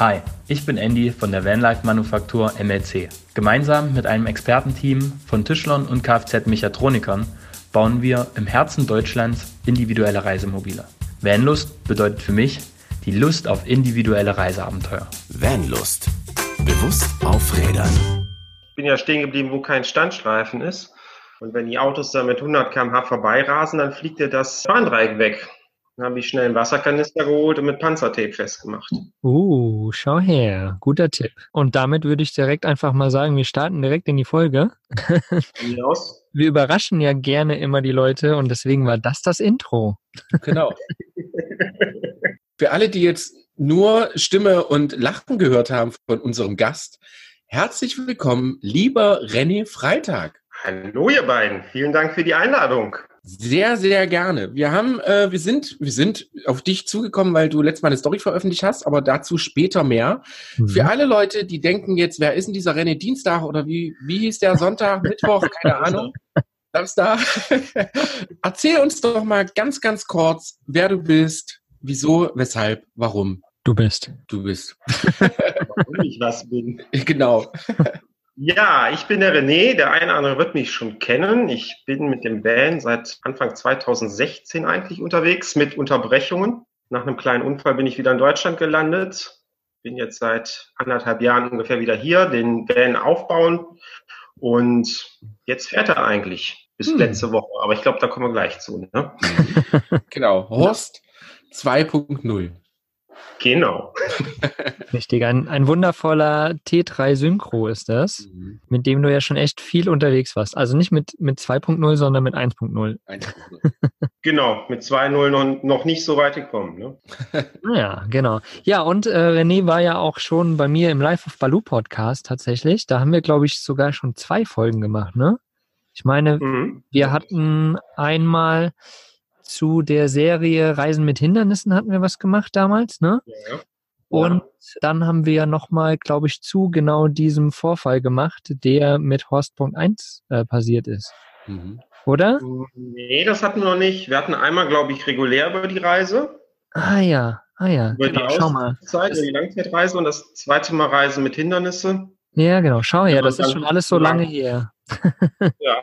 Hi, ich bin Andy von der Vanlife Manufaktur MLC. Gemeinsam mit einem Expertenteam von Tischlern und Kfz-Mechatronikern bauen wir im Herzen Deutschlands individuelle Reisemobile. Vanlust bedeutet für mich die Lust auf individuelle Reiseabenteuer. Vanlust. Bewusst auf Rädern. Ich bin ja stehen geblieben, wo kein Standstreifen ist. Und wenn die Autos da mit 100 km/h vorbeirasen, dann fliegt dir das Bahndreieck weg. Dann habe ich schnell einen Wasserkanister geholt und mit Panzertape festgemacht. Uh, schau her. Guter Tipp. Und damit würde ich direkt einfach mal sagen, wir starten direkt in die Folge. Aus. Wir überraschen ja gerne immer die Leute und deswegen war das das Intro. Genau. Für alle, die jetzt nur Stimme und Lachen gehört haben von unserem Gast, herzlich willkommen, lieber René Freitag. Hallo ihr beiden, vielen Dank für die Einladung. Sehr, sehr gerne. Wir haben, äh, wir sind, wir sind auf dich zugekommen, weil du letztes Mal eine Story veröffentlicht hast, aber dazu später mehr. Mhm. Für alle Leute, die denken jetzt, wer ist denn dieser René Dienstag oder wie, wie hieß der Sonntag, Mittwoch, keine Ahnung. Samstag. Erzähl uns doch mal ganz, ganz kurz, wer du bist, wieso, weshalb, warum Du bist. du bist. Warum ich was bin. Genau. Ja, ich bin der René. Der eine oder andere wird mich schon kennen. Ich bin mit dem Van seit Anfang 2016 eigentlich unterwegs mit Unterbrechungen. Nach einem kleinen Unfall bin ich wieder in Deutschland gelandet. Bin jetzt seit anderthalb Jahren ungefähr wieder hier, den Van aufbauen. Und jetzt fährt er eigentlich bis Hm. letzte Woche. Aber ich glaube, da kommen wir gleich zu. Ne? Genau. Horst 2.0. Genau. Richtig. Ein, ein wundervoller T3 Synchro ist das, mit dem du ja schon echt viel unterwegs warst. Also nicht mit, mit 2.0, sondern mit 1.0. 1.0. Genau. Mit 2-0 noch, noch nicht so weit gekommen. Ne? Ja, genau. Ja, und äh, René war ja auch schon bei mir im Life of Baloo Podcast tatsächlich. Da haben wir, glaube ich, sogar schon zwei Folgen gemacht, ne? Ich meine, Mhm. wir hatten einmal zu der Serie Reisen mit Hindernissen hatten wir was gemacht damals, ne? Ja. Und dann haben wir ja nochmal, glaube ich, zu genau diesem Vorfall gemacht, der mit Horst.1 äh, passiert ist. Mhm. Oder? Nee, das hatten wir noch nicht. Wir hatten einmal, glaube ich, regulär über die Reise, Ah ja, ah ja. über Genau, die schau mal. Auszeit, über die Langzeitreise und das zweite Mal Reisen mit Hindernisse. Ja, genau, schau her, Ja, das ist schon alles so lange her. Ja.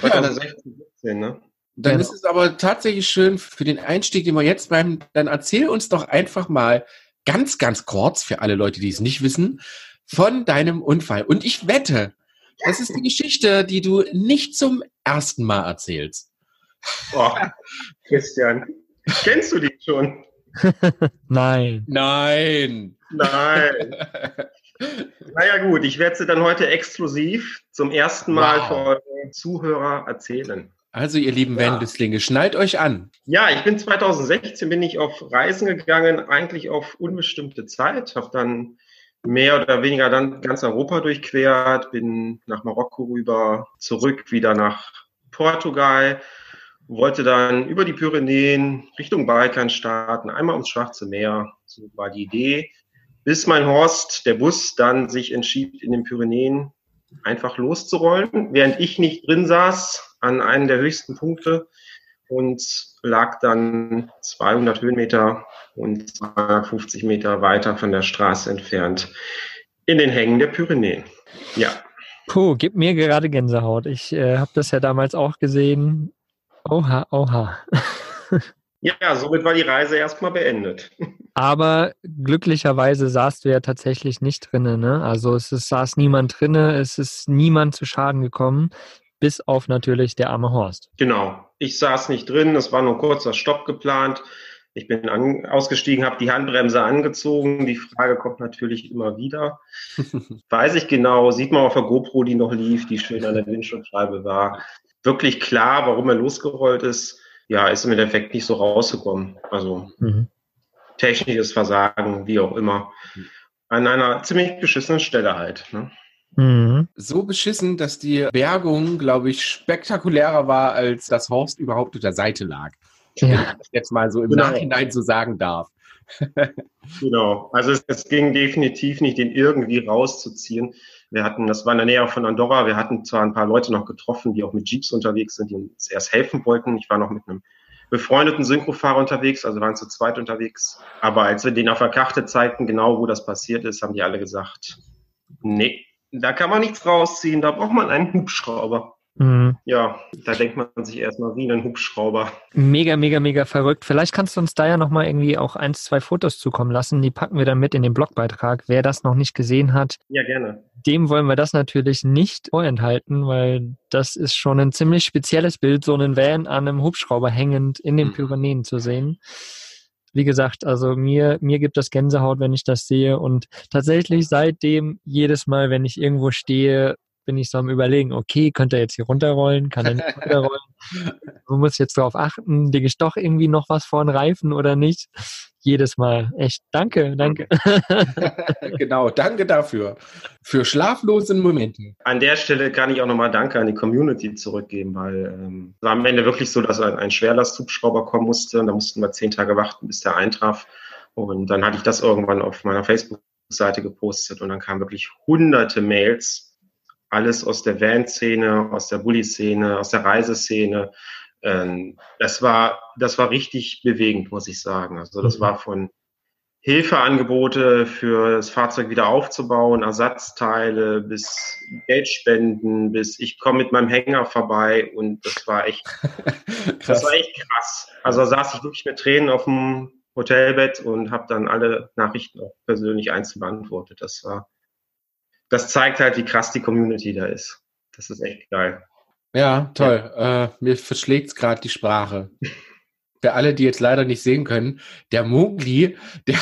2016, 17, ne? Dann Genau. ist es aber tatsächlich schön für den Einstieg, den wir jetzt beim, dann erzähl uns doch einfach mal ganz, ganz kurz für alle Leute, die es nicht wissen, von deinem Unfall. Und ich wette, das ist die Geschichte, die du nicht zum ersten Mal erzählst. Oh, Christian, kennst du die schon? Nein. Nein. Nein. naja gut, ich werde sie dann heute exklusiv zum ersten Mal Wow. für eure Zuhörer erzählen. Also, ihr lieben Ja. Wendlislinge, schnallt euch an. Ja, ich bin 2016 bin ich auf Reisen gegangen, eigentlich auf unbestimmte Zeit, habe dann mehr oder weniger dann ganz Europa durchquert, bin nach Marokko rüber, zurück wieder nach Portugal, wollte dann über die Pyrenäen Richtung Balkan starten, einmal ums Schwarze Meer, so war die Idee, bis mein Horst, der Bus, dann sich entschied, in den Pyrenäen einfach loszurollen, während ich nicht drin saß, an einem der höchsten Punkte und lag dann 200 Höhenmeter und 250 Meter weiter von der Straße entfernt in den Hängen der Pyrenäen. Ja, Puh, gib mir gerade Gänsehaut. Ich äh, habe das ja damals auch gesehen. Oha, oha. ja, somit war die Reise erstmal beendet. Aber glücklicherweise saßt du ja tatsächlich nicht drinnen. Ne? Also es ist, saß niemand drinne, es ist niemand zu Schaden gekommen, bis auf natürlich der arme Horst. Genau. Ich saß nicht drin, es war nur ein kurzer Stopp geplant. Ich bin an, ausgestiegen, habe die Handbremse angezogen. Die Frage kommt natürlich immer wieder. Weiß ich genau, sieht man auf der GoPro, die noch lief, die schön an der Windschutzscheibe war. Wirklich klar, warum er losgerollt ist. Ja, ist im Endeffekt nicht so rausgekommen. Also Mhm. technisches Versagen, wie auch immer. An einer ziemlich beschissenen Stelle halt. Ne? Mhm. So beschissen, dass die Bergung, glaube ich, spektakulärer war, als das Horst überhaupt auf der Seite lag. Wenn Ja. ich das jetzt mal so im Genau. Nachhinein so sagen darf. Genau. Also es, es ging definitiv nicht, den irgendwie rauszuziehen. Wir hatten, das war in der Nähe von Andorra, wir hatten zwar ein paar Leute noch getroffen, die auch mit Jeeps unterwegs sind, die uns erst helfen wollten. Ich war noch mit einem befreundeten Synchrofahrer unterwegs, also waren zu zweit unterwegs. Aber als wir denen auf der Karte zeigten, genau wo das passiert ist, haben die alle gesagt, nee, da kann man nichts rausziehen, da braucht man einen Hubschrauber. Mhm. Ja, da denkt man sich erstmal wie einen Hubschrauber. Mega, mega, mega verrückt. Vielleicht kannst du uns da ja nochmal irgendwie auch eins, zwei Fotos zukommen lassen. Die packen wir dann mit in den Blogbeitrag. Wer das noch nicht gesehen hat, ja, gerne. Dem wollen wir das natürlich nicht vorenthalten, weil das ist schon ein ziemlich spezielles Bild, so einen Van an einem Hubschrauber hängend in den mhm. Pyrenäen zu sehen wie gesagt, also mir, mir gibt das Gänsehaut, wenn ich das sehe. Und tatsächlich seitdem jedes Mal, wenn ich irgendwo stehe, bin ich so am überlegen, okay, könnte er jetzt hier runterrollen, kann er nicht runterrollen? Man muss jetzt darauf achten, lege ich doch irgendwie noch was vor den Reifen oder nicht? Jedes Mal. Echt, danke, danke. genau, danke dafür. Für schlaflose Momente. An der Stelle kann ich auch nochmal Danke an die Community zurückgeben, weil ähm, es war am Ende wirklich so, dass ein, ein Schwerlasthubschrauber kommen musste und da mussten wir zehn Tage warten, bis der eintraf. Und dann hatte ich das irgendwann auf meiner Facebook-Seite gepostet und dann kamen wirklich hunderte Mails alles aus der Van-Szene, aus der Bully-Szene, aus der Reiseszene. Ähm, das war, das war richtig bewegend, muss ich sagen. Also das mhm. war von Hilfeangebote für das Fahrzeug wieder aufzubauen, Ersatzteile bis Geldspenden, bis ich komme mit meinem Hänger vorbei und das war echt, das war echt krass. Also da saß ich wirklich mit Tränen auf dem Hotelbett und habe dann alle Nachrichten auch persönlich einzeln beantwortet. Das war das zeigt halt, wie krass die Community da ist. Das ist echt geil. Ja, toll. Ja. Äh, mir verschlägt gerade die Sprache. Für alle, die jetzt leider nicht sehen können, der Mogli, der,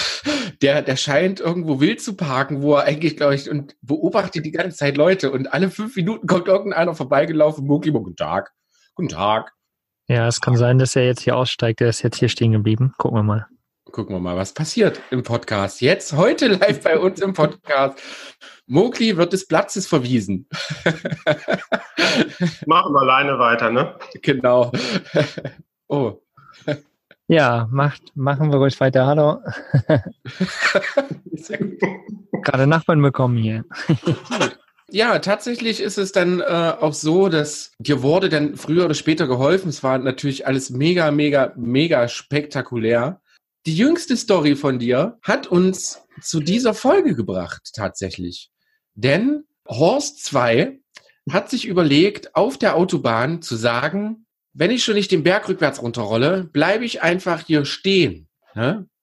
der, der scheint irgendwo wild zu parken, wo er eigentlich, glaube ich, und beobachtet die ganze Zeit Leute und alle fünf Minuten kommt irgendeiner vorbeigelaufen, Mogli, guten Tag, guten Tag. Ja, es kann sein, dass er jetzt hier aussteigt. Er ist jetzt hier stehen geblieben. Gucken wir mal. Gucken wir mal, was passiert im Podcast. Jetzt, heute live bei uns im Podcast. Mogli wird des Platzes verwiesen. Machen wir alleine weiter, ne? Genau. Oh. Ja, macht, machen wir ruhig weiter. Hallo. Gerade Nachbarn bekommen hier. Ja, tatsächlich ist es dann äh, auch so, dass dir wurde dann früher oder später geholfen. Es war natürlich alles mega, mega, mega spektakulär. Die jüngste Story von dir hat uns zu dieser Folge gebracht, tatsächlich. Denn Horst 2 hat sich überlegt, auf der Autobahn zu sagen, wenn ich schon nicht den Berg rückwärts runterrolle, bleibe ich einfach hier stehen.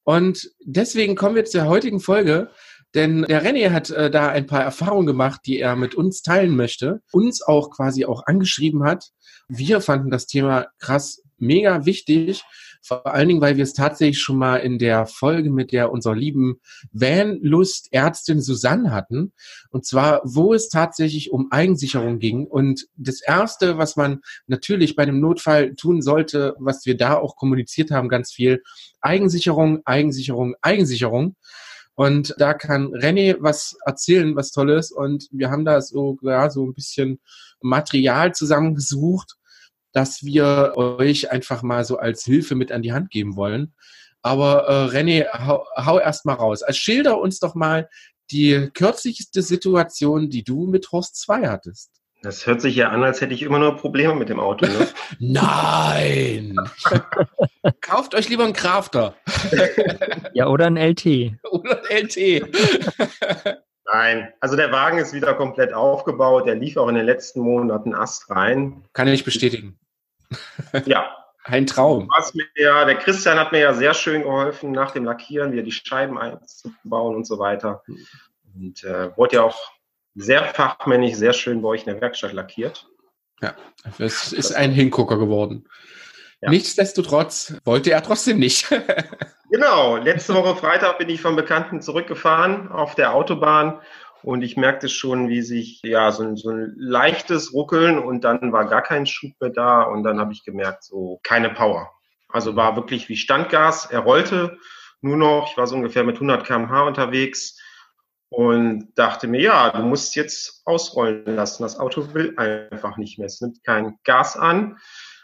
Und deswegen kommen wir zu der heutigen Folge, denn der René hat äh, da ein paar Erfahrungen gemacht, die er mit uns teilen möchte, uns auch quasi auch angeschrieben hat. Wir fanden das Thema krass mega wichtig vor allen Dingen, weil wir es tatsächlich schon mal in der Folge mit der unserer lieben Van-Lust-Ärztin Susanne hatten. Und zwar, wo es tatsächlich um Eigensicherung ging. Und das Erste, was man natürlich bei einem Notfall tun sollte, was wir da auch kommuniziert haben, ganz viel, Eigensicherung, Eigensicherung, Eigensicherung. Und da kann René was erzählen, was Tolles. Und wir haben da so, ja, so ein bisschen Material zusammengesucht, dass wir euch einfach mal so als Hilfe mit an die Hand geben wollen. Aber äh, René, hau, hau erst mal raus. Also schilder uns doch mal die kürzlichste Situation, die du mit Horst 2 hattest. Das hört sich ja an, als hätte ich immer nur Probleme mit dem Auto. Ne? Nein! Kauft euch lieber einen Crafter. ja, oder ein LT. Oder ein LT. Nein, also der Wagen ist wieder komplett aufgebaut. Der lief auch in den letzten Monaten Ast rein. Kann ich bestätigen. Ja. Ein Traum. Ja, der Christian hat mir ja sehr schön geholfen, nach dem Lackieren wieder die Scheiben einzubauen und so weiter. Und äh, wurde ja auch sehr fachmännisch, sehr schön bei euch in der Werkstatt lackiert. Ja, es ist ein Hingucker geworden. Ja. Nichtsdestotrotz wollte er trotzdem nicht. genau, letzte Woche Freitag bin ich vom Bekannten zurückgefahren auf der Autobahn und ich merkte schon, wie sich ja so ein, so ein leichtes Ruckeln und dann war gar kein Schub mehr da und dann habe ich gemerkt, so keine Power. Also war wirklich wie Standgas. Er rollte nur noch, ich war so ungefähr mit 100 km/h unterwegs und dachte mir, ja, du musst jetzt ausrollen lassen. Das Auto will einfach nicht mehr. Es nimmt kein Gas an.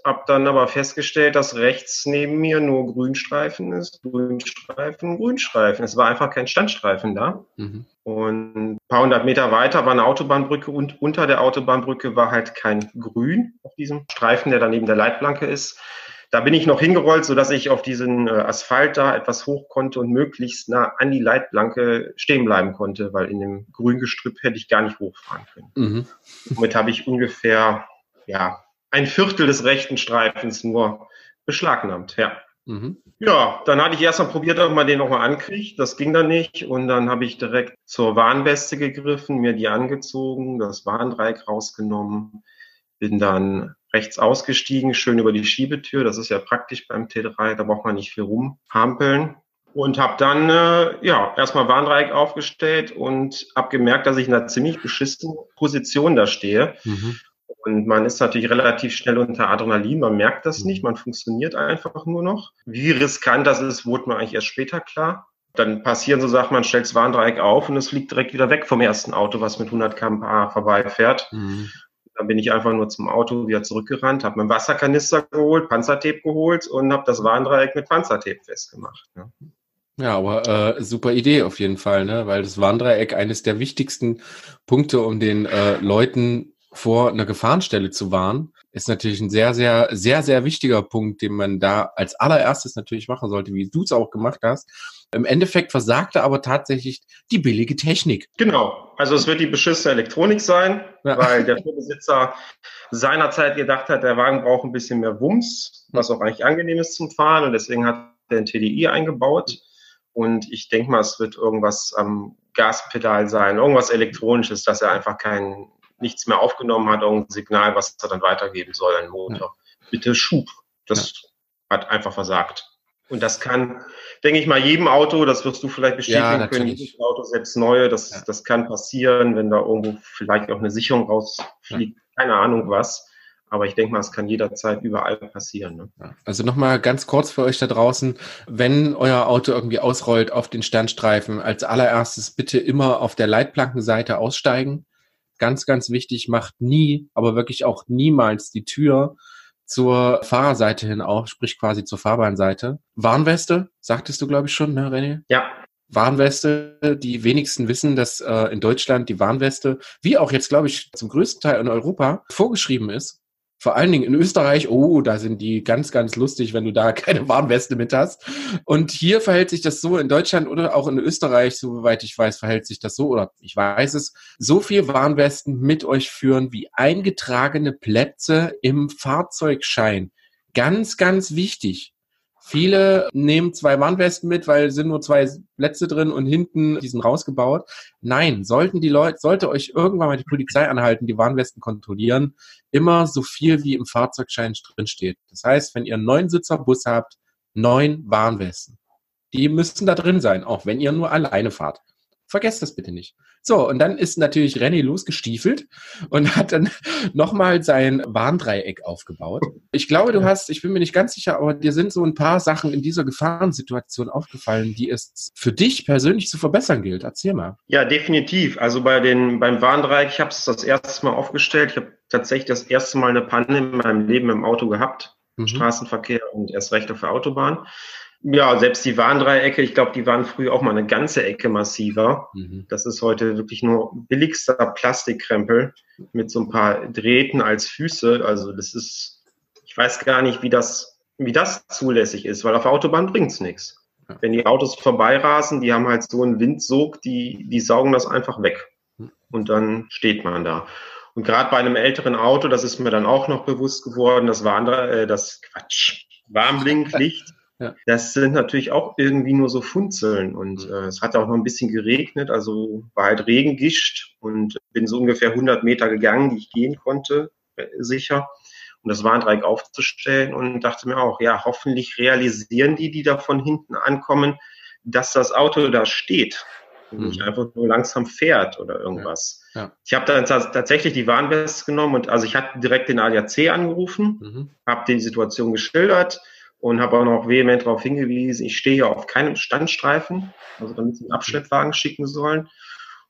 Hab dann aber festgestellt, dass rechts neben mir nur Grünstreifen ist, Grünstreifen, Grünstreifen. Es war einfach kein Standstreifen da. Mhm. Und ein paar hundert Meter weiter war eine Autobahnbrücke und unter der Autobahnbrücke war halt kein Grün auf diesem Streifen, der daneben der Leitplanke ist. Da bin ich noch hingerollt, sodass ich auf diesen äh, Asphalt da etwas hoch konnte und möglichst nah an die Leitplanke stehen bleiben konnte, weil in dem Grüngestrüpp hätte ich gar nicht hochfahren können. Mhm. Somit habe ich ungefähr ja, ein Viertel des rechten Streifens nur beschlagnahmt. Ja. Mhm. Ja, dann hatte ich erst mal probiert, ob man den nochmal ankriegt. Das ging dann nicht. Und dann habe ich direkt zur Warnweste gegriffen, mir die angezogen, das Warndreieck rausgenommen, bin dann rechts ausgestiegen, schön über die Schiebetür. Das ist ja praktisch beim T3, da braucht man nicht viel rumhampeln. Und habe dann äh, ja erstmal Warndreieck aufgestellt und habe gemerkt, dass ich in einer ziemlich beschissenen Position da stehe. Mhm. Und man ist natürlich relativ schnell unter Adrenalin, man merkt das nicht, man funktioniert einfach nur noch. Wie riskant das ist, wurde mir eigentlich erst später klar. Dann passieren so Sachen, man stellt das Warndreieck auf und es fliegt direkt wieder weg vom ersten Auto, was mit 100 km/h vorbeifährt. Mhm. Dann bin ich einfach nur zum Auto wieder zurückgerannt, habe meinen Wasserkanister geholt, Panzertape geholt und habe das Warndreieck mit Panzertape festgemacht. Ja. Ja, aber äh, super Idee auf jeden Fall, ne? weil das Warndreieck eines der wichtigsten Punkte, um den äh, Leuten vor einer Gefahrenstelle zu warnen, ist natürlich ein sehr, sehr, sehr, sehr wichtiger Punkt, den man da als allererstes natürlich machen sollte, wie du es auch gemacht hast. Im Endeffekt versagte aber tatsächlich die billige Technik. Genau. Also es wird die beschissene Elektronik sein, ja. weil der Vorbesitzer seinerzeit gedacht hat, der Wagen braucht ein bisschen mehr Wumms, was auch eigentlich angenehm ist zum Fahren und deswegen hat er ein TDI eingebaut. Und ich denke mal, es wird irgendwas am Gaspedal sein, irgendwas Elektronisches, dass er einfach keinen nichts mehr aufgenommen hat, irgendein Signal, was er dann weitergeben soll, ein Motor. Ja. Bitte Schub. Das ja. hat einfach versagt. Und das kann, denke ich mal, jedem Auto, das wirst du vielleicht bestätigen ja, können, jedes Auto, selbst neue, das, ja. das kann passieren, wenn da irgendwo vielleicht auch eine Sicherung rausfliegt, keine Ahnung was. Aber ich denke mal, es kann jederzeit überall passieren. Ne? Also nochmal ganz kurz für euch da draußen, wenn euer Auto irgendwie ausrollt auf den Sternstreifen, als allererstes bitte immer auf der Leitplankenseite aussteigen ganz, ganz wichtig, macht nie, aber wirklich auch niemals die Tür zur Fahrerseite hin auf, sprich quasi zur Fahrbahnseite. Warnweste, sagtest du, glaube ich, schon, ne, René? Ja. Warnweste, die wenigsten wissen, dass äh, in Deutschland die Warnweste, wie auch jetzt, glaube ich, zum größten Teil in Europa, vorgeschrieben ist. Vor allen Dingen in Österreich, oh, da sind die ganz, ganz lustig, wenn du da keine Warnweste mit hast. Und hier verhält sich das so in Deutschland oder auch in Österreich, soweit ich weiß, verhält sich das so, oder ich weiß es, so viel Warnwesten mit euch führen wie eingetragene Plätze im Fahrzeugschein. Ganz, ganz wichtig. Viele nehmen zwei Warnwesten mit, weil sind nur zwei Plätze drin und hinten die sind rausgebaut. Nein, sollten die Leute, sollte euch irgendwann mal die Polizei anhalten, die Warnwesten kontrollieren, immer so viel wie im Fahrzeugschein drin steht. Das heißt, wenn ihr einen neunsitzer Bus habt, neun Warnwesten. Die müssten da drin sein, auch wenn ihr nur alleine fahrt. Vergesst das bitte nicht. So, und dann ist natürlich René losgestiefelt und hat dann nochmal sein Warndreieck aufgebaut. Ich glaube, du hast, ich bin mir nicht ganz sicher, aber dir sind so ein paar Sachen in dieser Gefahrensituation aufgefallen, die es für dich persönlich zu verbessern gilt. Erzähl mal. Ja, definitiv. Also bei den, beim Warndreieck, ich habe es das erste Mal aufgestellt. Ich habe tatsächlich das erste Mal eine Panne in meinem Leben im Auto gehabt. Mhm. Straßenverkehr und erst recht auf der Autobahn. Ja, selbst die Warndreiecke, ich glaube, die waren früher auch mal eine ganze Ecke massiver. Mhm. Das ist heute wirklich nur billigster Plastikkrempel mit so ein paar Drähten als Füße. Also das ist, ich weiß gar nicht, wie das, wie das zulässig ist, weil auf der Autobahn bringt's nichts. Wenn die Autos vorbeirasen, die haben halt so einen Windsog, die, die saugen das einfach weg. Hm. Und dann steht man da. Und gerade bei einem älteren Auto, das ist mir dann auch noch bewusst geworden, das war andere, äh, das Quatsch, Warnblinklicht ja. Das sind natürlich auch irgendwie nur so Funzeln und mhm. äh, es hat auch noch ein bisschen geregnet, also war halt Regengischt und bin so ungefähr 100 Meter gegangen, die ich gehen konnte, äh, sicher, um das Warndreieck aufzustellen und dachte mir auch, ja, hoffentlich realisieren die, die da von hinten ankommen, dass das Auto da steht und mhm. nicht einfach nur langsam fährt oder irgendwas. Ja. Ja. Ich habe dann tatsächlich die Warnweste genommen und also ich hatte direkt den ADAC angerufen, mhm. habe die Situation geschildert, und habe auch noch vehement darauf hingewiesen, ich stehe hier auf keinem Standstreifen, also damit sie einen Abschleppwagen schicken sollen.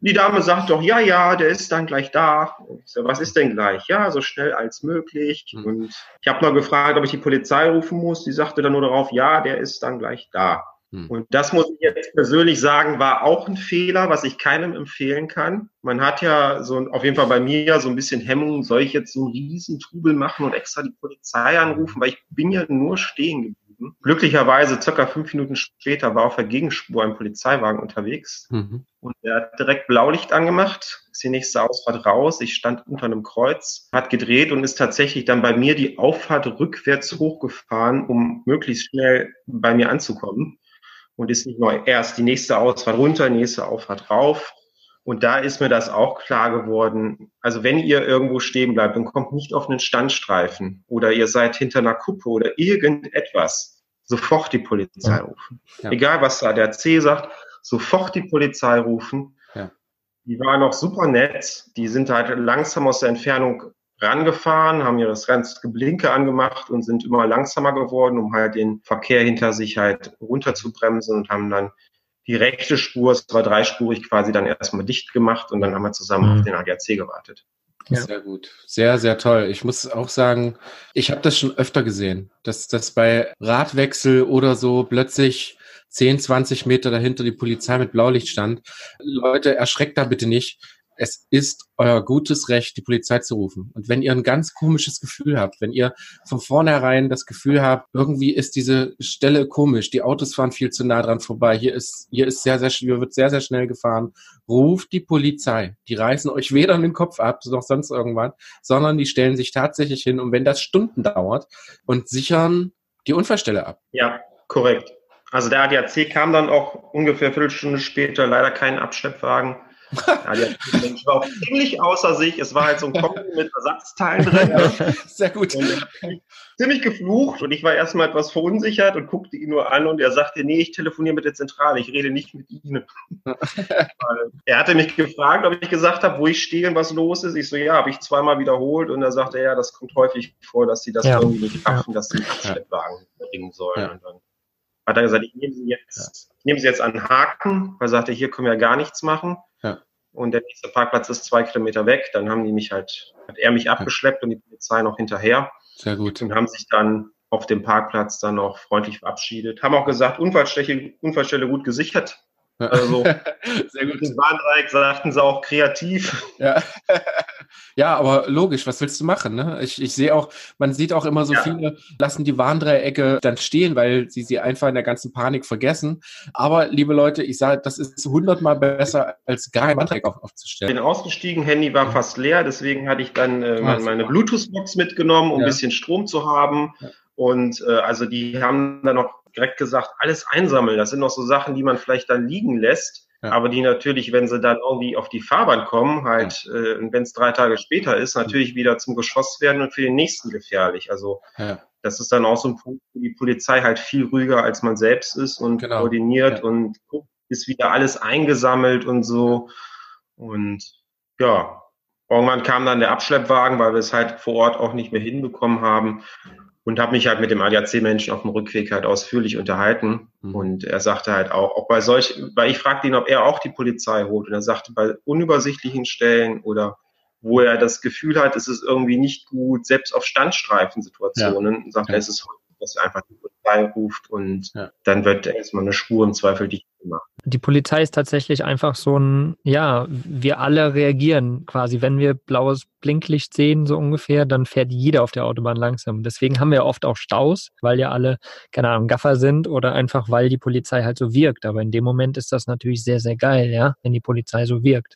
Und die Dame sagt doch, ja, ja, der ist dann gleich da. So, was ist denn gleich? Ja, so schnell als möglich. Mhm. Und ich habe noch gefragt, ob ich die Polizei rufen muss. Die sagte dann nur darauf, ja, der ist dann gleich da. Hm. Und das muss ich jetzt persönlich sagen, war auch ein Fehler, was ich keinem empfehlen kann. Man hat ja so, auf jeden Fall bei mir ja so ein bisschen Hemmung, soll ich jetzt so einen riesen Trubel machen und extra die Polizei anrufen, weil ich bin ja nur stehen geblieben. Glücklicherweise circa fünf Minuten später war auf der Gegenspur ein Polizeiwagen unterwegs mhm. und er hat direkt Blaulicht angemacht, ist die nächste Ausfahrt raus. Ich stand unter einem Kreuz, hat gedreht und ist tatsächlich dann bei mir die Auffahrt rückwärts hochgefahren, um möglichst schnell bei mir anzukommen und ist nicht nur erst die nächste Ausfahrt runter, nächste Auffahrt rauf. Und da ist mir das auch klar geworden. Also wenn ihr irgendwo stehen bleibt und kommt nicht auf einen Standstreifen oder ihr seid hinter einer Kuppe oder irgendetwas, sofort die Polizei rufen. Ja. Egal was da der C sagt, sofort die Polizei rufen. Ja. Die waren auch super nett. Die sind halt langsam aus der Entfernung rangefahren, haben ihr das Geblinke angemacht und sind immer langsamer geworden, um halt den Verkehr hinter sich halt runterzubremsen und haben dann die rechte Spur, es war dreispurig, quasi dann erstmal dicht gemacht und dann haben wir zusammen mhm. auf den ADAC gewartet. Ja. Sehr gut. Sehr, sehr toll. Ich muss auch sagen, ich habe das schon öfter gesehen, dass das bei Radwechsel oder so plötzlich 10, 20 Meter dahinter die Polizei mit Blaulicht stand. Leute, erschreckt da bitte nicht es ist euer gutes Recht, die Polizei zu rufen. Und wenn ihr ein ganz komisches Gefühl habt, wenn ihr von vornherein das Gefühl habt, irgendwie ist diese Stelle komisch, die Autos fahren viel zu nah dran vorbei, hier ist, hier ist sehr, sehr, hier wird sehr, sehr schnell gefahren, ruft die Polizei. Die reißen euch weder den Kopf ab, noch sonst irgendwann, sondern die stellen sich tatsächlich hin und wenn das Stunden dauert und sichern die Unfallstelle ab. Ja, korrekt. Also der ADAC kam dann auch ungefähr Viertelstunde später, leider kein Abschleppwagen ja, die war auch ziemlich außer sich. Es war halt so ein Kombi mit Ersatzteilen drin. Sehr gut. ziemlich geflucht und ich war erstmal etwas verunsichert und guckte ihn nur an und er sagte, nee, ich telefoniere mit der Zentrale, ich rede nicht mit Ihnen. er hatte mich gefragt, ob ich gesagt habe, wo ich stehe und was los ist. Ich so, ja, habe ich zweimal wiederholt und er sagte, ja, das kommt häufig vor, dass Sie das ja. irgendwie nicht schaffen, dass Sie einen Abschleppwagen bringen sollen. Ja. Und dann hat er gesagt, ich nehme Sie jetzt, ich nehme Sie jetzt an den Haken, weil er sagte, hier können wir gar nichts machen. Ja. Und der nächste Parkplatz ist zwei Kilometer weg. Dann haben die mich halt, hat er mich abgeschleppt und die Polizei noch hinterher. Sehr gut. Und haben sich dann auf dem Parkplatz dann auch freundlich verabschiedet. Haben auch gesagt, Unfallstelle, Unfallstelle gut gesichert. Also, sehr gut. Das Warndreieck sagten sie auch kreativ. Ja. ja, aber logisch, was willst du machen? Ne? Ich, ich sehe auch, man sieht auch immer so ja. viele, lassen die Warndreiecke dann stehen, weil sie sie einfach in der ganzen Panik vergessen. Aber, liebe Leute, ich sage, das ist hundertmal besser, als gar ein Warndreieck auf, aufzustellen. Ich bin ausgestiegen, Handy war fast leer, deswegen hatte ich dann äh, meine, meine Bluetooth-Box mitgenommen, um ja. ein bisschen Strom zu haben. Und äh, also die haben dann noch direkt gesagt, alles einsammeln. Das sind noch so Sachen, die man vielleicht dann liegen lässt. Ja. Aber die natürlich, wenn sie dann irgendwie auf die Fahrbahn kommen, halt, ja. äh, wenn es drei Tage später ist, natürlich wieder zum Geschoss werden und für den nächsten gefährlich. Also ja. das ist dann auch so ein Punkt, wo die Polizei halt viel ruhiger als man selbst ist und genau. koordiniert und guckt, ist wieder alles eingesammelt und so. Und ja, irgendwann kam dann der Abschleppwagen, weil wir es halt vor Ort auch nicht mehr hinbekommen haben und habe mich halt mit dem ADAC-Menschen auf dem Rückweg halt ausführlich unterhalten. Mhm. Und er sagte halt auch, auch bei solch, weil ich fragte ihn, ob er auch die Polizei holt. Und er sagte, bei unübersichtlichen Stellen oder wo er das Gefühl hat, es ist irgendwie nicht gut, selbst auf Standstreifensituationen, ja. sagt er, es ist dass er einfach die Polizei ruft und ja. dann wird erstmal eine Spur im Zweifel dicht gemacht. Die Polizei ist tatsächlich einfach so ein, ja, wir alle reagieren quasi. Wenn wir blaues Blinklicht sehen, so ungefähr, dann fährt jeder auf der Autobahn langsam. Deswegen haben wir oft auch Staus, weil ja alle, keine Ahnung, Gaffer sind oder einfach, weil die Polizei halt so wirkt. Aber in dem Moment ist das natürlich sehr, sehr geil, ja, wenn die Polizei so wirkt.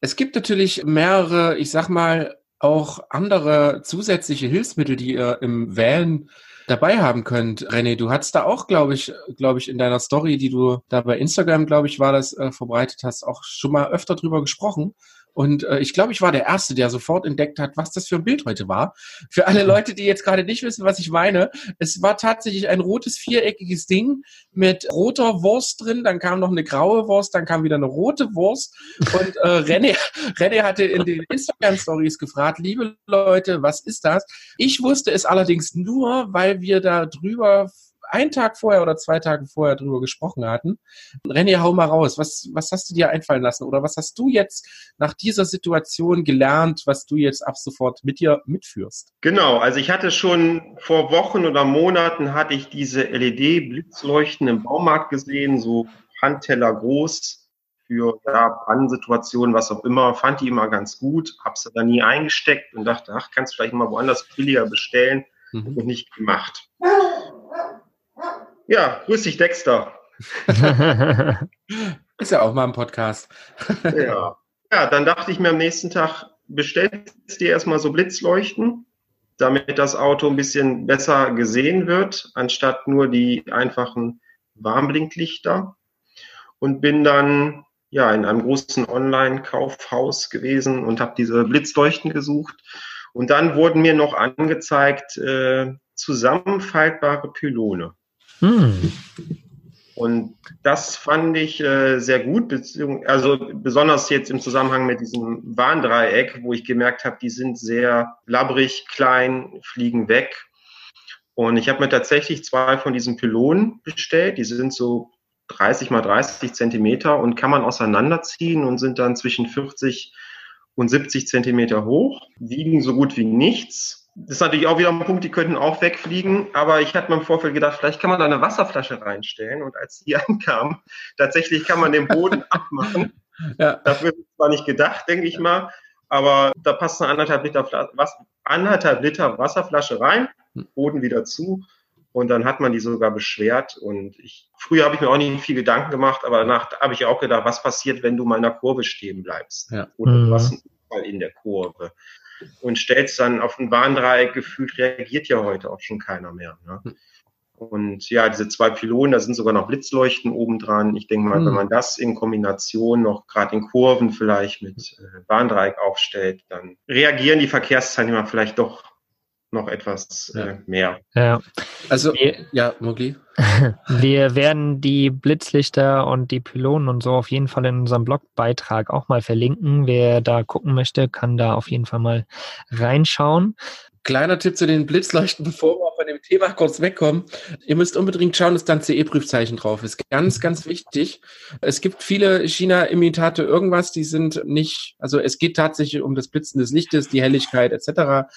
Es gibt natürlich mehrere, ich sag mal, auch andere zusätzliche Hilfsmittel, die ihr im Van dabei haben könnt. René, du hattest da auch, glaube ich, glaube ich, in deiner Story, die du da bei Instagram, glaube ich, war das, äh, verbreitet hast, auch schon mal öfter drüber gesprochen. Und äh, ich glaube, ich war der Erste, der sofort entdeckt hat, was das für ein Bild heute war. Für alle Leute, die jetzt gerade nicht wissen, was ich meine, es war tatsächlich ein rotes viereckiges Ding mit roter Wurst drin, dann kam noch eine graue Wurst, dann kam wieder eine rote Wurst. Und äh, René, René hatte in den Instagram-Stories gefragt, liebe Leute, was ist das? Ich wusste es allerdings nur, weil wir da drüber einen Tag vorher oder zwei Tage vorher drüber gesprochen hatten. René, hau mal raus. Was, was hast du dir einfallen lassen? Oder was hast du jetzt nach dieser Situation gelernt, was du jetzt ab sofort mit dir mitführst? Genau, also ich hatte schon vor Wochen oder Monaten hatte ich diese LED-Blitzleuchten im Baumarkt gesehen, so Handteller groß für ja, Pannensituationen, was auch immer, fand die immer ganz gut, habe sie da nie eingesteckt und dachte, ach, kannst du vielleicht mal woanders billiger bestellen mhm. und nicht gemacht. Ja, grüß dich, Dexter. Ist ja auch mal ein Podcast. ja. ja, dann dachte ich mir am nächsten Tag, bestellst dir erstmal so Blitzleuchten, damit das Auto ein bisschen besser gesehen wird, anstatt nur die einfachen Warnblinklichter. Und bin dann ja in einem großen Online-Kaufhaus gewesen und habe diese Blitzleuchten gesucht. Und dann wurden mir noch angezeigt äh, zusammenfaltbare Pylone. Hm. Und das fand ich äh, sehr gut, also besonders jetzt im Zusammenhang mit diesem Warndreieck, wo ich gemerkt habe, die sind sehr labbrig, klein, fliegen weg. Und ich habe mir tatsächlich zwei von diesen Pylonen bestellt. Die sind so 30 mal 30 Zentimeter und kann man auseinanderziehen und sind dann zwischen 40 und 70 Zentimeter hoch, wiegen so gut wie nichts. Das ist natürlich auch wieder ein Punkt, die könnten auch wegfliegen, aber ich hatte mir im Vorfeld gedacht, vielleicht kann man da eine Wasserflasche reinstellen und als die ankam, tatsächlich kann man den Boden abmachen. Ja. Dafür ist zwar nicht gedacht, denke ich mal, aber da passt eine anderthalb Liter, was, anderthalb Liter Wasserflasche rein, Boden wieder zu und dann hat man die sogar beschwert. Und ich, früher habe ich mir auch nicht viel Gedanken gemacht, aber danach habe ich auch gedacht, was passiert, wenn du mal in der Kurve stehen bleibst? Ja. Oder du hast einen Unfall in der Kurve. Und stellst dann auf ein Warndreieck gefühlt, reagiert ja heute auch schon keiner mehr. Ne? Hm. Und ja, diese zwei Pylonen, da sind sogar noch Blitzleuchten obendran. Ich denke mal, mhm. wenn man das in Kombination noch gerade in Kurven vielleicht mit äh, Warndreieck aufstellt, dann reagieren die Verkehrsteilnehmer vielleicht doch noch etwas ja. äh, mehr. Ja. Also, wir, ja, Mogli. Wir werden die Blitzlichter und die Pylonen und so auf jeden Fall in unserem Blogbeitrag auch mal verlinken. Wer da gucken möchte, kann da auf jeden Fall mal reinschauen. Kleiner Tipp zu den Blitzleuchten, bevor wir von dem Thema kurz wegkommen. Ihr müsst unbedingt schauen, dass da ein CE-Prüfzeichen drauf ist. Ganz, ganz wichtig. Es gibt viele China-Imitate irgendwas, die sind nicht, also es geht tatsächlich um das Blitzen des Lichtes, die Helligkeit etc.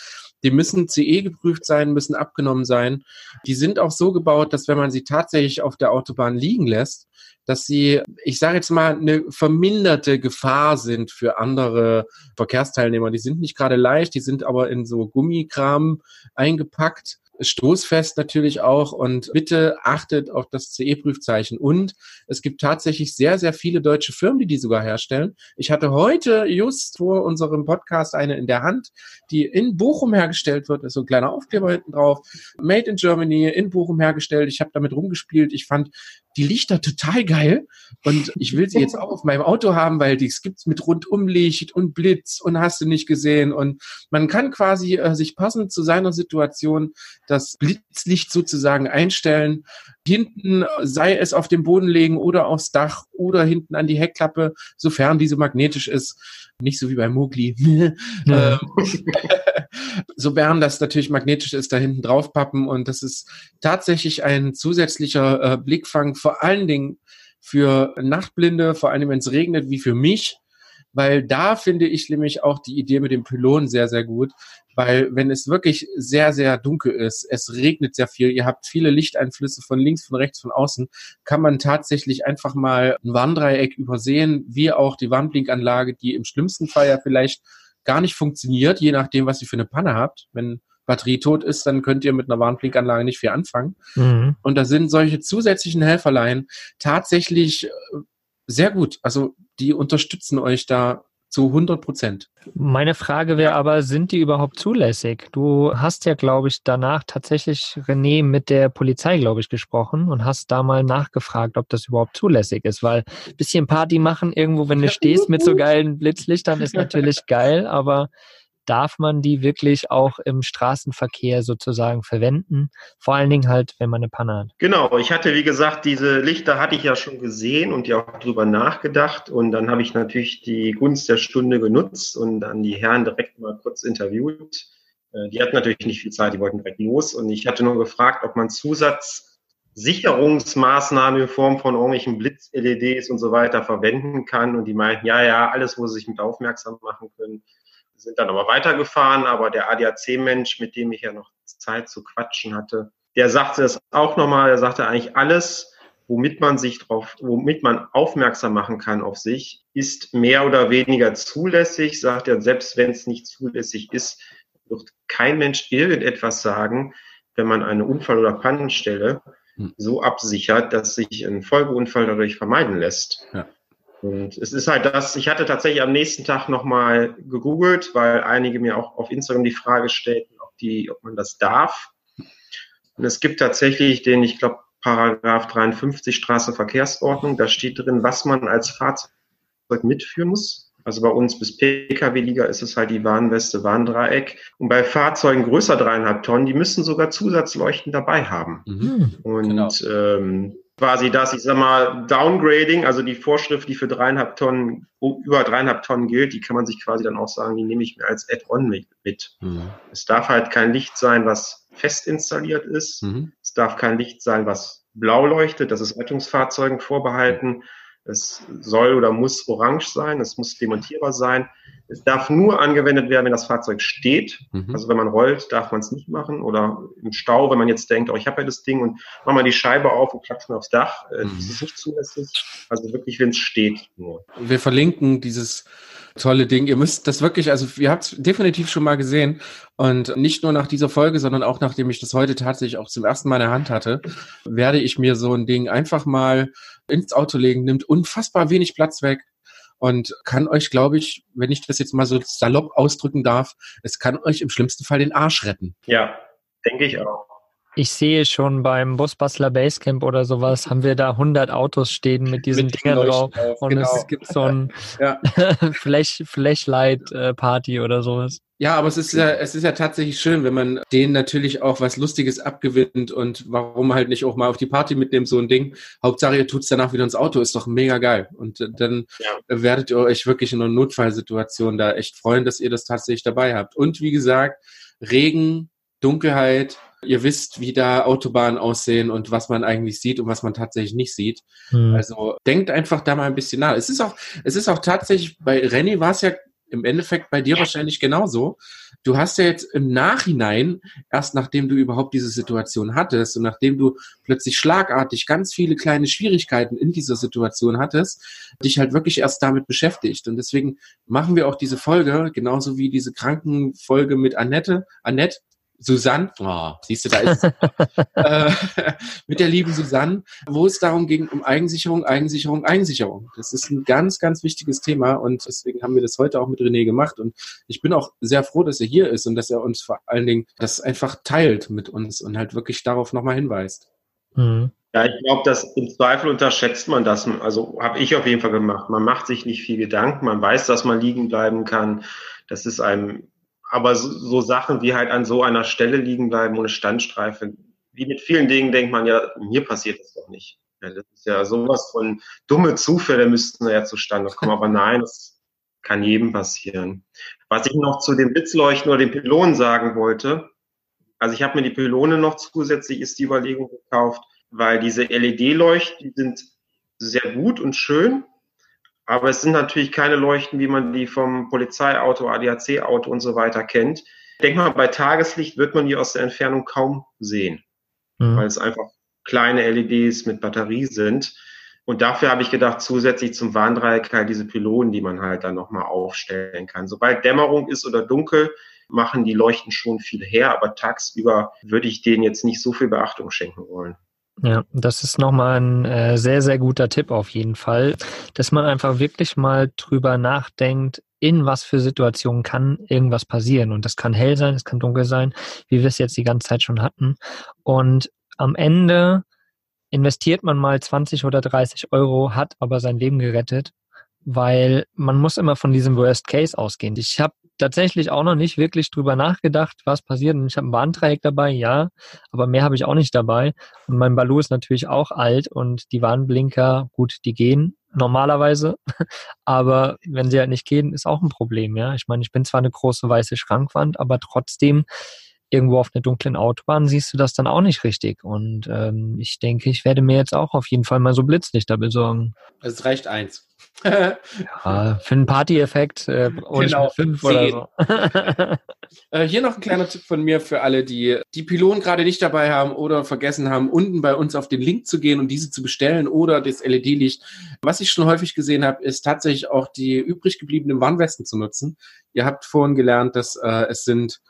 Die müssen CE geprüft sein, müssen abgenommen sein. Die sind auch so gebaut, dass wenn man sie tatsächlich auf der Autobahn liegen lässt, dass sie, ich sage jetzt mal, eine verminderte Gefahr sind für andere Verkehrsteilnehmer. Die sind nicht gerade leicht, die sind aber in so Gummikram eingepackt stoßfest natürlich auch und bitte achtet auf das CE-Prüfzeichen. Und es gibt tatsächlich sehr, sehr viele deutsche Firmen, die die sogar herstellen. Ich hatte heute just vor unserem Podcast eine in der Hand, die in Bochum hergestellt wird. Da ist so ein kleiner Aufkleber hinten drauf. Made in Germany, in Bochum hergestellt. Ich habe damit rumgespielt. Ich fand die Lichter total geil und ich will sie jetzt auch auf meinem Auto haben, weil die gibt's mit Rundumlicht und Blitz und hast du nicht gesehen und man kann quasi äh, sich passend zu seiner Situation das Blitzlicht sozusagen einstellen, hinten sei es auf den Boden legen oder aufs Dach oder hinten an die Heckklappe, sofern diese magnetisch ist. Nicht so wie bei. Ja. Ähm, sofern das natürlich magnetisch ist, da hinten draufpappen. Und das ist tatsächlich ein zusätzlicher äh, Blickfang, vor allen Dingen für Nachtblinde, vor allem wenn es regnet, wie für mich, weil da finde ich nämlich auch die Idee mit dem Pylon sehr, sehr gut, weil wenn es wirklich sehr, sehr dunkel ist, es regnet sehr viel, ihr habt viele Lichteinflüsse von links, von rechts, von außen, kann man tatsächlich einfach mal ein Warndreieck übersehen, wie auch die Warnblinkanlage, die im schlimmsten Fall ja vielleicht gar nicht funktioniert, je nachdem, was ihr für eine Panne habt. Wenn Batterie tot ist, dann könnt ihr mit einer Warnblinkanlage nicht viel anfangen. Mhm. Und da sind solche zusätzlichen Helferlein tatsächlich äh, sehr gut. Also die unterstützen euch da zu 100 Prozent. Meine Frage wäre aber, sind die überhaupt zulässig? Du hast ja, glaube ich, danach tatsächlich, René, mit der Polizei, glaube ich, gesprochen und hast da mal nachgefragt, ob das überhaupt zulässig ist, weil ein bisschen Party machen irgendwo, wenn du stehst mit so geilen Blitzlichtern, ist natürlich geil, aber darf man die wirklich auch im Straßenverkehr sozusagen verwenden? Vor allen Dingen halt, wenn man eine Panne hat. Genau, ich hatte, wie gesagt, diese Lichter hatte ich ja schon gesehen und ja auch drüber nachgedacht. Und dann habe ich natürlich die Gunst der Stunde genutzt und dann die Herren direkt mal kurz interviewt. Äh, die hatten natürlich nicht viel Zeit, die wollten direkt los. Und ich hatte nur gefragt, ob man Zusatz Sicherungsmaßnahmen in Form von irgendwelchen Blitz-LEDs und so weiter verwenden kann. Und die meinten, ja, ja, alles, wo sie sich mit aufmerksam machen können. Sind dann aber weitergefahren, aber der ADAC-Mensch, mit dem ich ja noch Zeit zu quatschen hatte, der sagte es auch nochmal, er sagte eigentlich alles, womit man sich drauf, womit man aufmerksam machen kann auf sich, ist mehr oder weniger zulässig, sagt er, selbst wenn es nicht zulässig ist, wird kein Mensch irgendetwas sagen, wenn man eine Unfall- oder Pannenstelle hm. so absichert, dass sich ein Folgeunfall dadurch vermeiden lässt. Ja. Und es ist halt das, ich hatte tatsächlich am nächsten Tag nochmal gegoogelt, weil einige mir auch auf Instagram die Frage stellten, ob, die, ob man das darf. Und es gibt tatsächlich den, ich glaube, Paragraph 53 Straßenverkehrsordnung, da steht drin, was man als Fahrzeug mitführen muss. Also bei uns bis Pkw-Liga ist es halt die Warnweste, Warndreieck. Und bei Fahrzeugen größer dreieinhalb Tonnen, die müssen sogar Zusatzleuchten dabei haben. Mhm, und genau. ähm, quasi das, ich sag mal, Downgrading, also die Vorschrift, die für dreieinhalb Tonnen, über dreieinhalb Tonnen gilt, die kann man sich quasi dann auch sagen, die nehme ich mir als Add-on mit. Mhm. Es darf halt kein Licht sein, was fest installiert ist. Mhm. Es darf kein Licht sein, was blau leuchtet. Das ist Rettungsfahrzeugen vorbehalten. Mhm. Es soll oder muss orange sein, es muss demontierbar sein. Es darf nur angewendet werden, wenn das Fahrzeug steht. Mhm. Also wenn man rollt, darf man es nicht machen. Oder im Stau, wenn man jetzt denkt, oh, ich habe ja das Ding und mach mal die Scheibe auf und klatscht mal aufs Dach. Äh, mhm. Das ist nicht zulässig. Also wirklich, wenn es steht nur. Wir verlinken dieses tolle Ding. Ihr müsst das wirklich, also ihr habt es definitiv schon mal gesehen. Und nicht nur nach dieser Folge, sondern auch nachdem ich das heute tatsächlich auch zum ersten Mal in der Hand hatte, werde ich mir so ein Ding einfach mal ins Auto legen, nimmt unfassbar wenig Platz weg und kann euch, glaube ich, wenn ich das jetzt mal so salopp ausdrücken darf, es kann euch im schlimmsten Fall den Arsch retten. Ja, denke ich auch. Ich sehe schon beim Busbastler Basecamp oder sowas, haben wir da 100 Autos stehen mit diesen mit Dingern drauf. Und genau. es gibt so ein Flash, Flashlight-Party oder sowas. Ja, aber es ist ja, es ist ja tatsächlich schön, wenn man denen natürlich auch was Lustiges abgewinnt und warum halt nicht auch mal auf die Party mitnehmen, so ein Ding. Hauptsache, ihr tut's danach wieder ins Auto, ist doch mega geil. Und dann ja. werdet ihr euch wirklich in einer Notfallsituation da echt freuen, dass ihr das tatsächlich dabei habt. Und wie gesagt, Regen, Dunkelheit, Ihr wisst, wie da Autobahnen aussehen und was man eigentlich sieht und was man tatsächlich nicht sieht. Hm. Also denkt einfach da mal ein bisschen nach. Es ist auch, es ist auch tatsächlich, bei Renny war es ja im Endeffekt bei dir wahrscheinlich genauso. Du hast ja jetzt im Nachhinein, erst nachdem du überhaupt diese Situation hattest und nachdem du plötzlich schlagartig ganz viele kleine Schwierigkeiten in dieser Situation hattest, dich halt wirklich erst damit beschäftigt. Und deswegen machen wir auch diese Folge, genauso wie diese Krankenfolge mit Annette, Annette, Susanne, oh, siehst du, da ist äh, mit der lieben Susanne, wo es darum ging, um Eigensicherung, Eigensicherung, Eigensicherung. Das ist ein ganz, ganz wichtiges Thema und deswegen haben wir das heute auch mit René gemacht und ich bin auch sehr froh, dass er hier ist und dass er uns vor allen Dingen das einfach teilt mit uns und halt wirklich darauf nochmal hinweist. Mhm. Ja, ich glaube, dass im Zweifel unterschätzt man das. Also habe ich auf jeden Fall gemacht. Man macht sich nicht viel Gedanken. Man weiß, dass man liegen bleiben kann. Das ist einem aber so, so Sachen wie halt an so einer Stelle liegen bleiben ohne Standstreife, wie mit vielen Dingen denkt man ja, mir passiert das doch nicht. Ja, das ist ja sowas von dumme Zufälle müssten ja zustande kommen, aber nein, das kann jedem passieren. Was ich noch zu den Blitzleuchten oder den Pylonen sagen wollte, also ich habe mir die Pylone noch zusätzlich ist die Überlegung gekauft, weil diese LED-Leuchten, die sind sehr gut und schön, aber es sind natürlich keine Leuchten, wie man die vom Polizeiauto, ADAC-Auto und so weiter kennt. Ich denke mal, bei Tageslicht wird man die aus der Entfernung kaum sehen, mhm. weil es einfach kleine LEDs mit Batterie sind. Und dafür habe ich gedacht, zusätzlich zum Warndreieck halt diese Pylonen, die man halt dann nochmal aufstellen kann. Sobald Dämmerung ist oder dunkel, machen die Leuchten schon viel her, aber tagsüber würde ich denen jetzt nicht so viel Beachtung schenken wollen. Ja, das ist nochmal ein äh, sehr, sehr guter Tipp auf jeden Fall, dass man einfach wirklich mal drüber nachdenkt, in was für Situationen kann irgendwas passieren. Und das kann hell sein, es kann dunkel sein, wie wir es jetzt die ganze Zeit schon hatten. Und am Ende investiert man mal 20 oder 30 Euro, hat aber sein Leben gerettet, weil man muss immer von diesem Worst Case ausgehen. Ich habe tatsächlich auch noch nicht wirklich drüber nachgedacht, was passiert. Und ich habe ein Warndreieck dabei, ja, aber mehr habe ich auch nicht dabei. Und mein Balu ist natürlich auch alt und die Warnblinker, gut, die gehen normalerweise, aber wenn sie halt nicht gehen, ist auch ein Problem, ja. Ich meine, ich bin zwar eine große weiße Schrankwand, aber trotzdem irgendwo auf einer dunklen Autobahn siehst du das dann auch nicht richtig. Und ähm, ich denke, ich werde mir jetzt auch auf jeden Fall mal so Blitzlichter besorgen. Es reicht eins. ja, für einen Party-Effekt äh, oder genau, fünf oder so. äh, hier noch ein kleiner Tipp von mir für alle, die die Pylonen gerade nicht dabei haben oder vergessen haben, unten bei uns auf den Link zu gehen und diese zu bestellen oder das LED-Licht. Was ich schon häufig gesehen habe, ist tatsächlich auch die übrig gebliebenen Warnwesten zu nutzen. Ihr habt vorhin gelernt, dass äh, es sind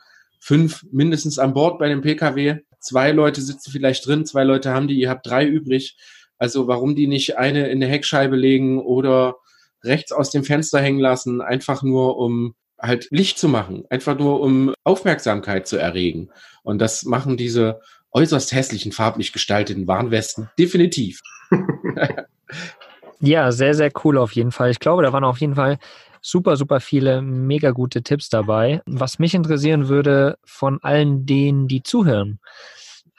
fünf mindestens an Bord bei dem PKW. Zwei Leute sitzen vielleicht drin, zwei Leute haben die, ihr habt drei übrig also warum die nicht eine in der Heckscheibe legen oder rechts aus dem Fenster hängen lassen, einfach nur um halt Licht zu machen, einfach nur um Aufmerksamkeit zu erregen. Und das machen diese äußerst hässlichen, farblich gestalteten Warnwesten definitiv. ja, sehr, sehr cool auf jeden Fall. Ich glaube, da waren auf jeden Fall super, super viele mega gute Tipps dabei. Was mich interessieren würde von allen denen, die zuhören.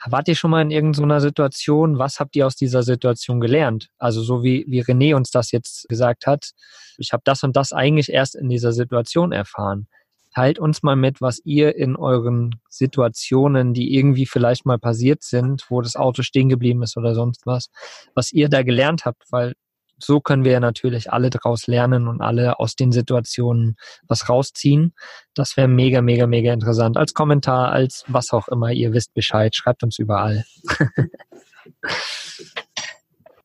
Wart ihr schon mal in irgendeiner Situation? Was habt ihr aus dieser Situation gelernt? Also so wie, wie René uns das jetzt gesagt hat, ich habe das und das eigentlich erst in dieser Situation erfahren. Teilt uns mal mit, was ihr in euren Situationen, die irgendwie vielleicht mal passiert sind, wo das Auto stehen geblieben ist oder sonst was, was ihr da gelernt habt, weil so können wir ja natürlich alle daraus lernen und alle aus den Situationen was rausziehen. Das wäre mega, mega, mega interessant. Als Kommentar, als was auch immer, ihr wisst Bescheid, schreibt uns überall.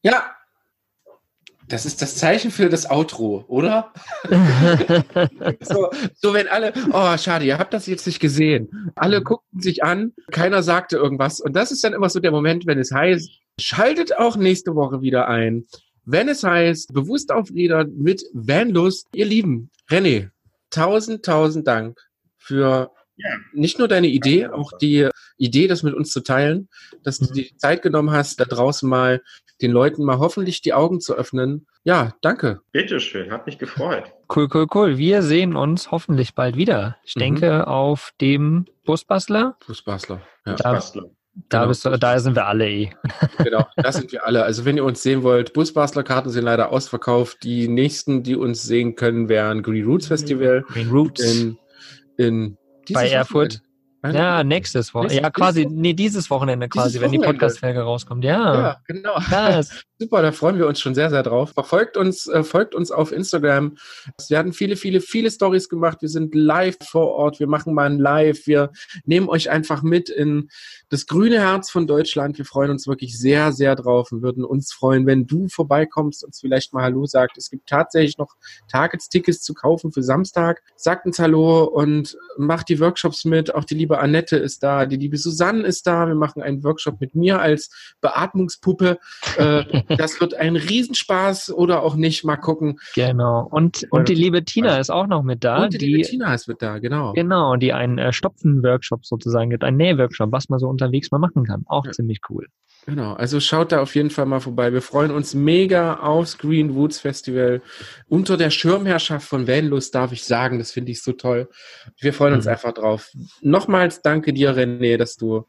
ja, das ist das Zeichen für das Outro, oder? so, so, wenn alle, oh, schade, ihr habt das jetzt nicht gesehen. Alle guckten sich an, keiner sagte irgendwas. Und das ist dann immer so der Moment, wenn es heißt, schaltet auch nächste Woche wieder ein wenn es heißt, bewusst auf mit Vanlust. Ihr Lieben, René, tausend, tausend Dank für ja. nicht nur deine Idee, auch die Idee, das mit uns zu teilen, dass du mhm. dir die Zeit genommen hast, da draußen mal den Leuten mal hoffentlich die Augen zu öffnen. Ja, danke. Bitteschön, hat mich gefreut. Cool, cool, cool. Wir sehen uns hoffentlich bald wieder. Ich mhm. denke auf dem Busbastler. Busbastler, ja. Busbastler. Da, genau. bist du, da sind wir alle eh. Genau, da sind wir alle. Also wenn ihr uns sehen wollt, Busbastler-Karten sind leider ausverkauft. Die nächsten, die uns sehen können, wären Green Roots Festival. Green Roots. In, in bei Erfurt. Ja, nächstes Wochenende. Ja, quasi, nee, dieses Wochenende quasi, wenn die Podcast-Folge rauskommt. Ja, ja genau. Krass. Super, da freuen wir uns schon sehr, sehr drauf. Verfolgt uns, äh, folgt uns auf Instagram. Wir hatten viele, viele, viele Stories gemacht. Wir sind live vor Ort. Wir machen mal ein Live. Wir nehmen euch einfach mit in das grüne Herz von Deutschland. Wir freuen uns wirklich sehr, sehr drauf und würden uns freuen, wenn du vorbeikommst, uns vielleicht mal Hallo sagt. Es gibt tatsächlich noch Targets-Tickets zu kaufen für Samstag. Sagt uns Hallo und macht die Workshops mit. Auch die liebe Annette ist da. Die liebe Susanne ist da. Wir machen einen Workshop mit mir als Beatmungspuppe. Äh, das wird ein Riesenspaß oder auch nicht. Mal gucken. Genau. Und, und die liebe Tina ist auch noch mit da. Und die, die liebe Tina ist mit da, genau. Genau, die einen äh, Stopfen-Workshop sozusagen gibt, einen Näh-Workshop, was man so unterwegs mal machen kann. Auch ja. ziemlich cool. Genau, also schaut da auf jeden Fall mal vorbei. Wir freuen uns mega aufs Green Woods Festival. Unter der Schirmherrschaft von Vanlust darf ich sagen, das finde ich so toll. Wir freuen uns mhm. einfach drauf. Nochmals danke dir, René, dass du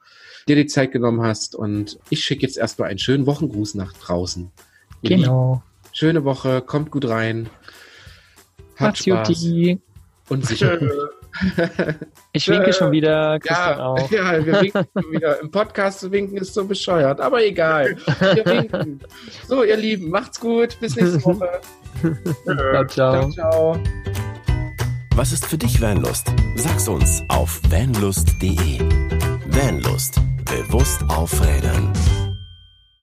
dir die Zeit genommen hast. Und ich schicke jetzt erstmal einen schönen Wochengruß nach draußen. Genau. Schöne Woche, kommt gut rein. Hat Spaß. Juti. Und sicher. Ich winke schon wieder, Christian ja, auch. Ja, wir winken schon wieder. Im Podcast zu winken ist so bescheuert, aber egal. Wir winken. So, ihr Lieben, macht's gut. Bis nächste Woche. ciao, ciao. ciao, ciao. Was ist für dich Vanlust? Sag's uns auf vanlust.de. Vanlust. Bewusst aufrädern.